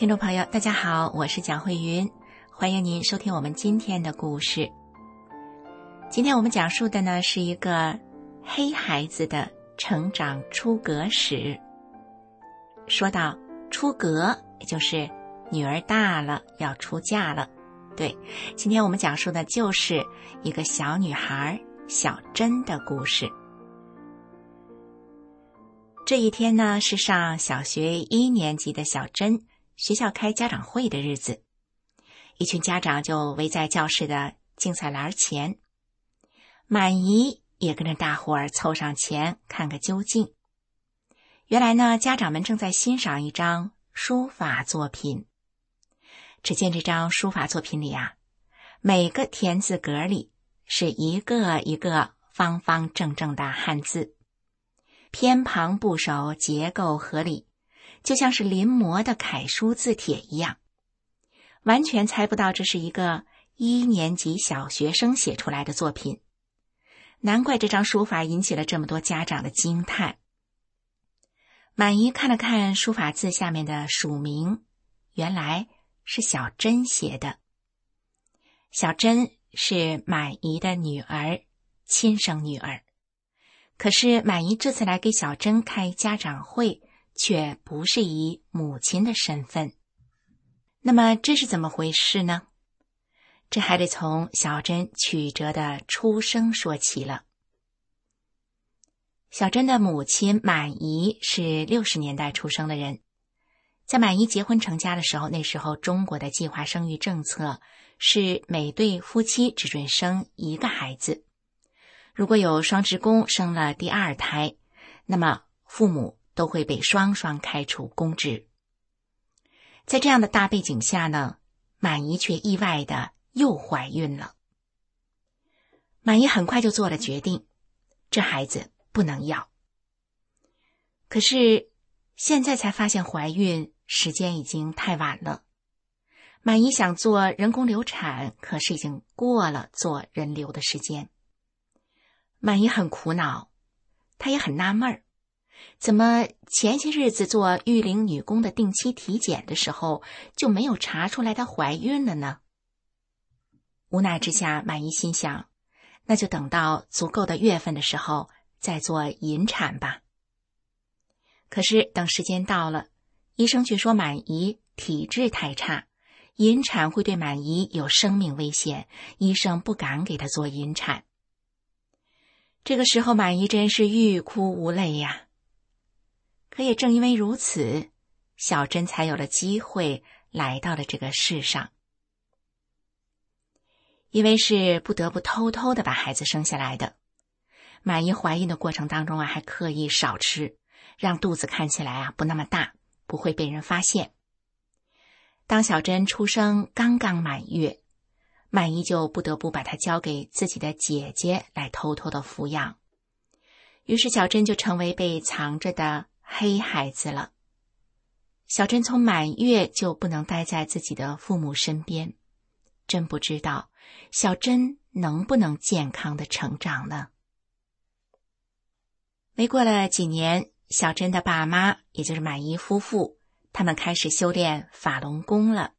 听众朋友，大家好，我是蒋慧云，欢迎您收听我们今天的故事。今天我们讲述的呢是一个黑孩子的成长出阁史。说到出阁，也就是女儿大了要出嫁了。对，今天我们讲述的就是一个小女孩小珍的故事。这一天呢是上小学一年级的小珍。学校开家长会的日子，一群家长就围在教室的竞赛栏前。满姨也跟着大伙儿凑上前看个究竟。原来呢，家长们正在欣赏一张书法作品。只见这张书法作品里啊，每个田字格里是一个一个方方正正的汉字，偏旁部首，结构合理。就像是临摹的楷书字帖一样，完全猜不到这是一个一年级小学生写出来的作品。难怪这张书法引起了这么多家长的惊叹。满姨看了看书法字下面的署名，原来是小珍写的。小珍是满姨的女儿，亲生女儿。可是满姨这次来给小珍开家长会。却不是以母亲的身份，那么这是怎么回事呢？这还得从小珍曲折的出生说起了。小珍的母亲满姨是六十年代出生的人，在满姨结婚成家的时候，那时候中国的计划生育政策是每对夫妻只准生一个孩子，如果有双职工生了第二胎，那么父母。都会被双双开除公职。在这样的大背景下呢，满姨却意外的又怀孕了。满姨很快就做了决定，这孩子不能要。可是现在才发现怀孕，时间已经太晚了。满姨想做人工流产，可是已经过了做人流的时间。满姨很苦恼，她也很纳闷儿。怎么前些日子做育龄女工的定期体检的时候就没有查出来她怀孕了呢？无奈之下，满姨心想，那就等到足够的月份的时候再做引产吧。可是等时间到了，医生却说满姨体质太差，引产会对满姨有生命危险，医生不敢给她做引产。这个时候，满姨真是欲哭无泪呀。可也正因为如此，小珍才有了机会来到了这个世上。因为是不得不偷偷的把孩子生下来的，满姨怀孕的过程当中啊，还刻意少吃，让肚子看起来啊不那么大，不会被人发现。当小珍出生刚刚满月，满姨就不得不把她交给自己的姐姐来偷偷的抚养，于是小珍就成为被藏着的。黑孩子了，小珍从满月就不能待在自己的父母身边，真不知道小珍能不能健康的成长呢？没过了几年，小珍的爸妈，也就是满姨夫妇，他们开始修炼法轮功了。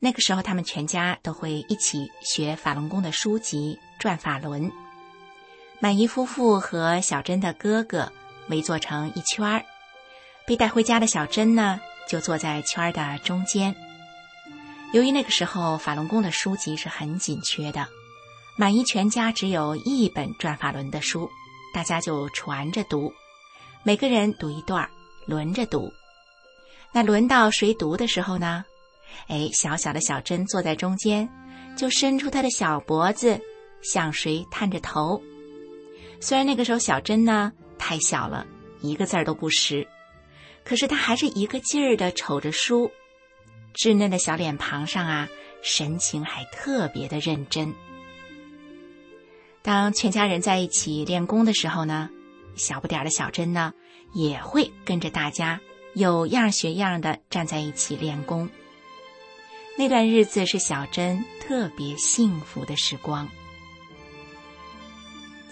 那个时候，他们全家都会一起学法轮功的书籍，转法轮。满姨夫妇和小珍的哥哥。围坐成一圈儿，被带回家的小珍呢，就坐在圈儿的中间。由于那个时候法轮功的书籍是很紧缺的，满姨全家只有一本转法轮的书，大家就传着读，每个人读一段，轮着读。那轮到谁读的时候呢？哎，小小的小珍坐在中间，就伸出他的小脖子向谁探着头。虽然那个时候小珍呢太小了，一个字儿都不识，可是他还是一个劲儿的瞅着书，稚嫩的小脸庞上啊，神情还特别的认真。当全家人在一起练功的时候呢，小不点儿的小珍呢也会跟着大家有样学样的站在一起练功。那段日子是小珍特别幸福的时光。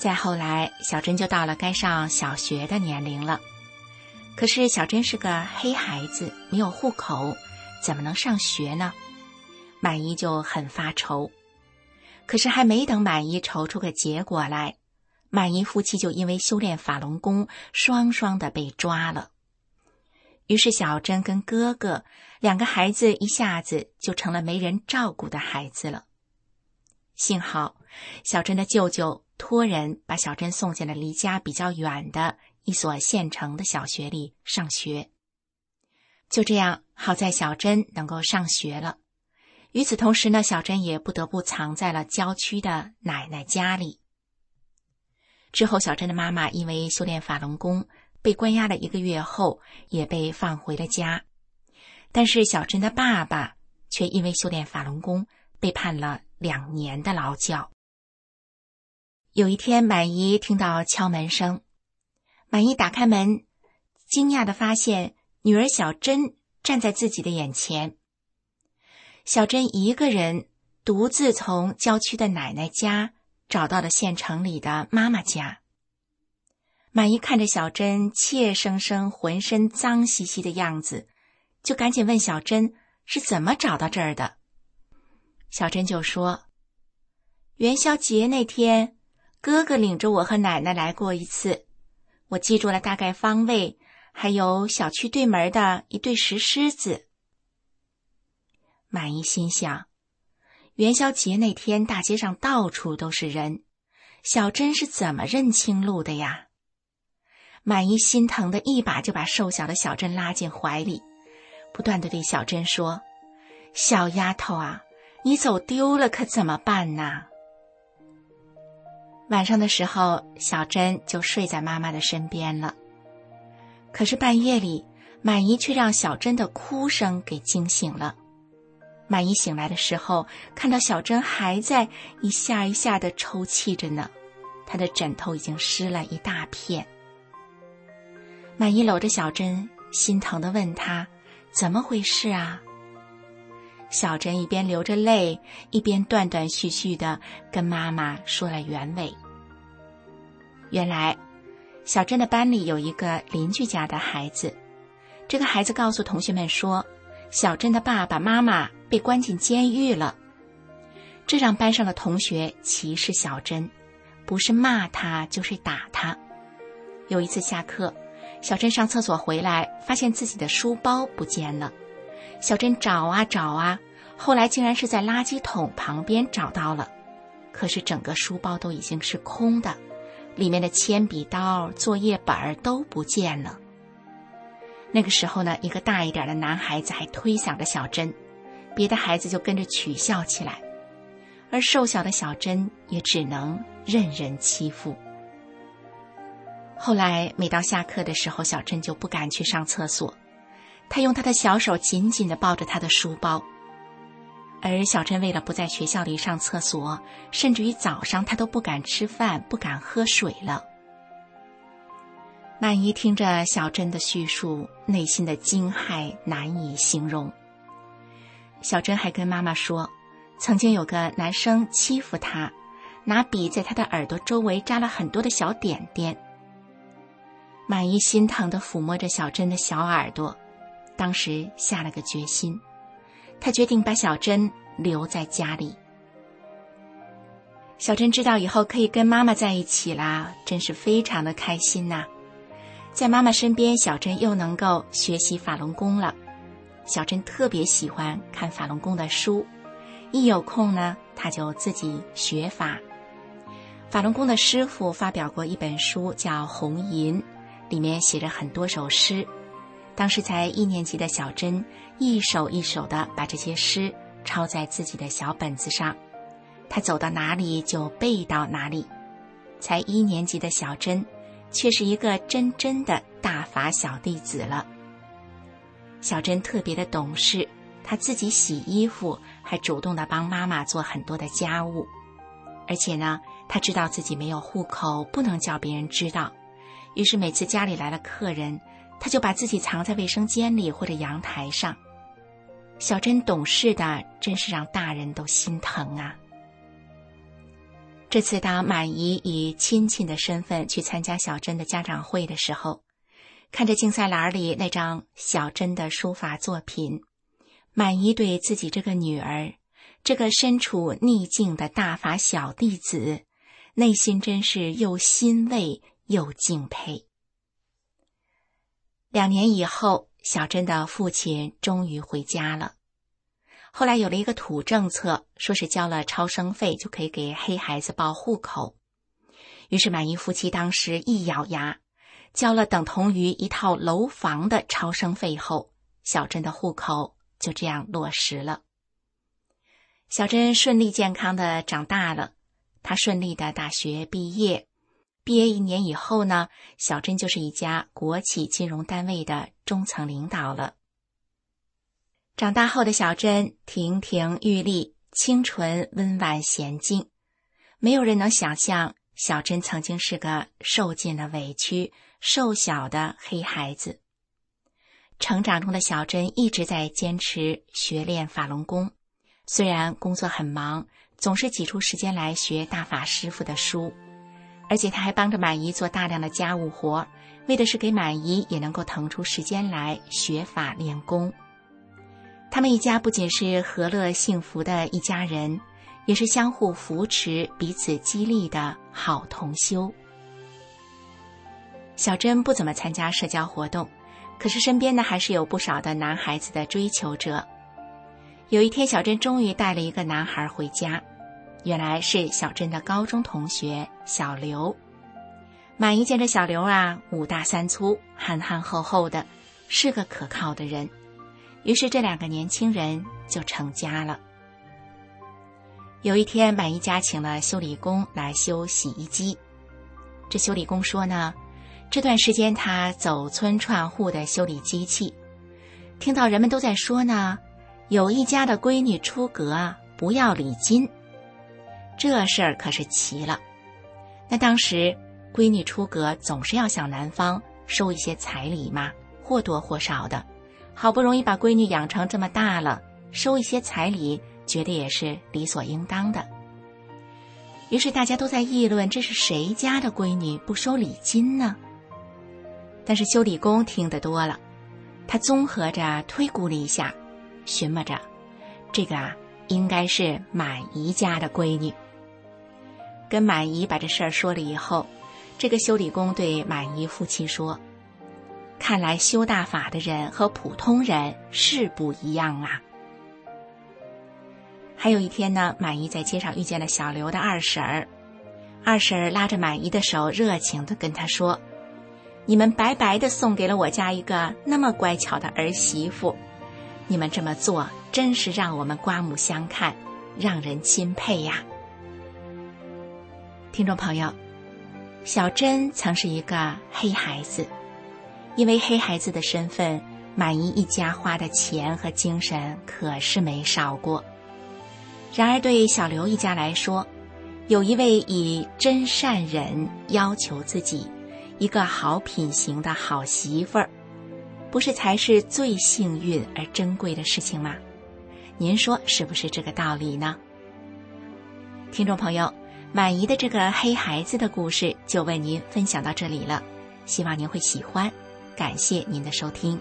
再后来，小珍就到了该上小学的年龄了。可是小珍是个黑孩子，没有户口，怎么能上学呢？满姨就很发愁。可是还没等满姨愁出个结果来，满姨夫妻就因为修炼法轮功，双双的被抓了。于是小珍跟哥哥两个孩子一下子就成了没人照顾的孩子了。幸好小珍的舅舅。托人把小珍送进了离家比较远的一所县城的小学里上学。就这样，好在小珍能够上学了。与此同时呢，小珍也不得不藏在了郊区的奶奶家里。之后，小珍的妈妈因为修炼法轮功被关押了一个月后，也被放回了家。但是，小珍的爸爸却因为修炼法轮功被判了两年的劳教。有一天，满姨听到敲门声，满姨打开门，惊讶的发现女儿小珍站在自己的眼前。小珍一个人独自从郊区的奶奶家找到了县城里的妈妈家。满姨看着小珍怯生生、浑身脏兮兮的样子，就赶紧问小珍是怎么找到这儿的。小珍就说：“元宵节那天。”哥哥领着我和奶奶来过一次，我记住了大概方位，还有小区对门的一对石狮子。满意心想，元宵节那天大街上到处都是人，小珍是怎么认清路的呀？满意心疼的一把就把瘦小的小珍拉进怀里，不断的对小珍说：“小丫头啊，你走丢了可怎么办呢？”晚上的时候，小珍就睡在妈妈的身边了。可是半夜里，满姨却让小珍的哭声给惊醒了。满姨醒来的时候，看到小珍还在一下一下的抽泣着呢，她的枕头已经湿了一大片。满姨搂着小珍，心疼的问她：“怎么回事啊？”小珍一边流着泪，一边断断续续的跟妈妈说了原委。原来，小珍的班里有一个邻居家的孩子，这个孩子告诉同学们说，小珍的爸爸妈妈被关进监狱了。这让班上的同学歧视小珍，不是骂他就是打他。有一次下课，小珍上厕所回来，发现自己的书包不见了。小珍找啊找啊，后来竟然是在垃圾桶旁边找到了，可是整个书包都已经是空的。里面的铅笔刀、作业本都不见了。那个时候呢，一个大一点的男孩子还推搡着小珍，别的孩子就跟着取笑起来，而瘦小的小珍也只能任人欺负。后来每到下课的时候，小珍就不敢去上厕所，他用他的小手紧紧的抱着他的书包。而小珍为了不在学校里上厕所，甚至于早上她都不敢吃饭、不敢喝水了。满姨听着小珍的叙述，内心的惊骇难以形容。小珍还跟妈妈说，曾经有个男生欺负她，拿笔在她的耳朵周围扎了很多的小点点。满姨心疼的抚摸着小珍的小耳朵，当时下了个决心。他决定把小珍留在家里。小珍知道以后可以跟妈妈在一起啦，真是非常的开心呐！在妈妈身边，小珍又能够学习法轮功了。小珍特别喜欢看法轮功的书，一有空呢，她就自己学法。法轮功的师傅发表过一本书，叫《红银》，里面写着很多首诗。当时才一年级的小珍，一首一首的把这些诗抄在自己的小本子上，他走到哪里就背到哪里。才一年级的小珍，却是一个真真的大法小弟子了。小珍特别的懂事，她自己洗衣服，还主动的帮妈妈做很多的家务。而且呢，她知道自己没有户口，不能叫别人知道。于是每次家里来了客人，他就把自己藏在卫生间里或者阳台上。小珍懂事的，真是让大人都心疼啊。这次当满姨以亲戚的身份去参加小珍的家长会的时候，看着竞赛栏里那张小珍的书法作品，满姨对自己这个女儿，这个身处逆境的大法小弟子，内心真是又欣慰又敬佩。两年以后，小珍的父亲终于回家了。后来有了一个土政策，说是交了超生费就可以给黑孩子报户口。于是满意夫妻当时一咬牙，交了等同于一套楼房的超生费后，小珍的户口就这样落实了。小珍顺利健康的长大了，她顺利的大学毕业。毕业一年以后呢，小珍就是一家国企金融单位的中层领导了。长大后的小珍亭亭玉立，清纯温婉娴静，没有人能想象小珍曾经是个受尽了委屈、瘦小的黑孩子。成长中的小珍一直在坚持学练法轮功，虽然工作很忙，总是挤出时间来学大法师傅的书，而且他还帮着满姨做大量的家务活，为的是给满姨也能够腾出时间来学法练功。他们一家不仅是和乐幸福的一家人，也是相互扶持、彼此激励的好同修。小珍不怎么参加社交活动，可是身边呢还是有不少的男孩子的追求者。有一天，小珍终于带了一个男孩回家，原来是小珍的高中同学小刘。满姨见这小刘啊，五大三粗、憨憨厚厚的，是个可靠的人。于是，这两个年轻人就成家了。有一天，满一家请了修理工来修洗衣机。这修理工说呢，这段时间他走村串户的修理机器，听到人们都在说呢，有一家的闺女出阁啊不要礼金，这事儿可是奇了。那当时闺女出阁总是要向男方收一些彩礼嘛，或多或少的。好不容易把闺女养成这么大了，收一些彩礼，觉得也是理所应当的。于是大家都在议论：这是谁家的闺女不收礼金呢？但是修理工听得多了，他综合着推估了一下，寻摸着，这个啊，应该是满姨家的闺女。跟满姨把这事儿说了以后，这个修理工对满姨夫妻说。看来修大法的人和普通人是不一样啊。还有一天呢，满姨在街上遇见了小刘的二婶儿，二婶儿拉着满姨的手，热情的跟他说：“你们白白的送给了我家一个那么乖巧的儿媳妇，你们这么做真是让我们刮目相看，让人钦佩呀。”听众朋友，小珍曾是一个黑孩子。因为黑孩子的身份，满姨一家花的钱和精神可是没少过。然而，对小刘一家来说，有一位以真善忍要求自己一个好品行的好媳妇儿，不是才是最幸运而珍贵的事情吗？您说是不是这个道理呢？听众朋友，满姨的这个黑孩子的故事就为您分享到这里了，希望您会喜欢。感谢您的收听。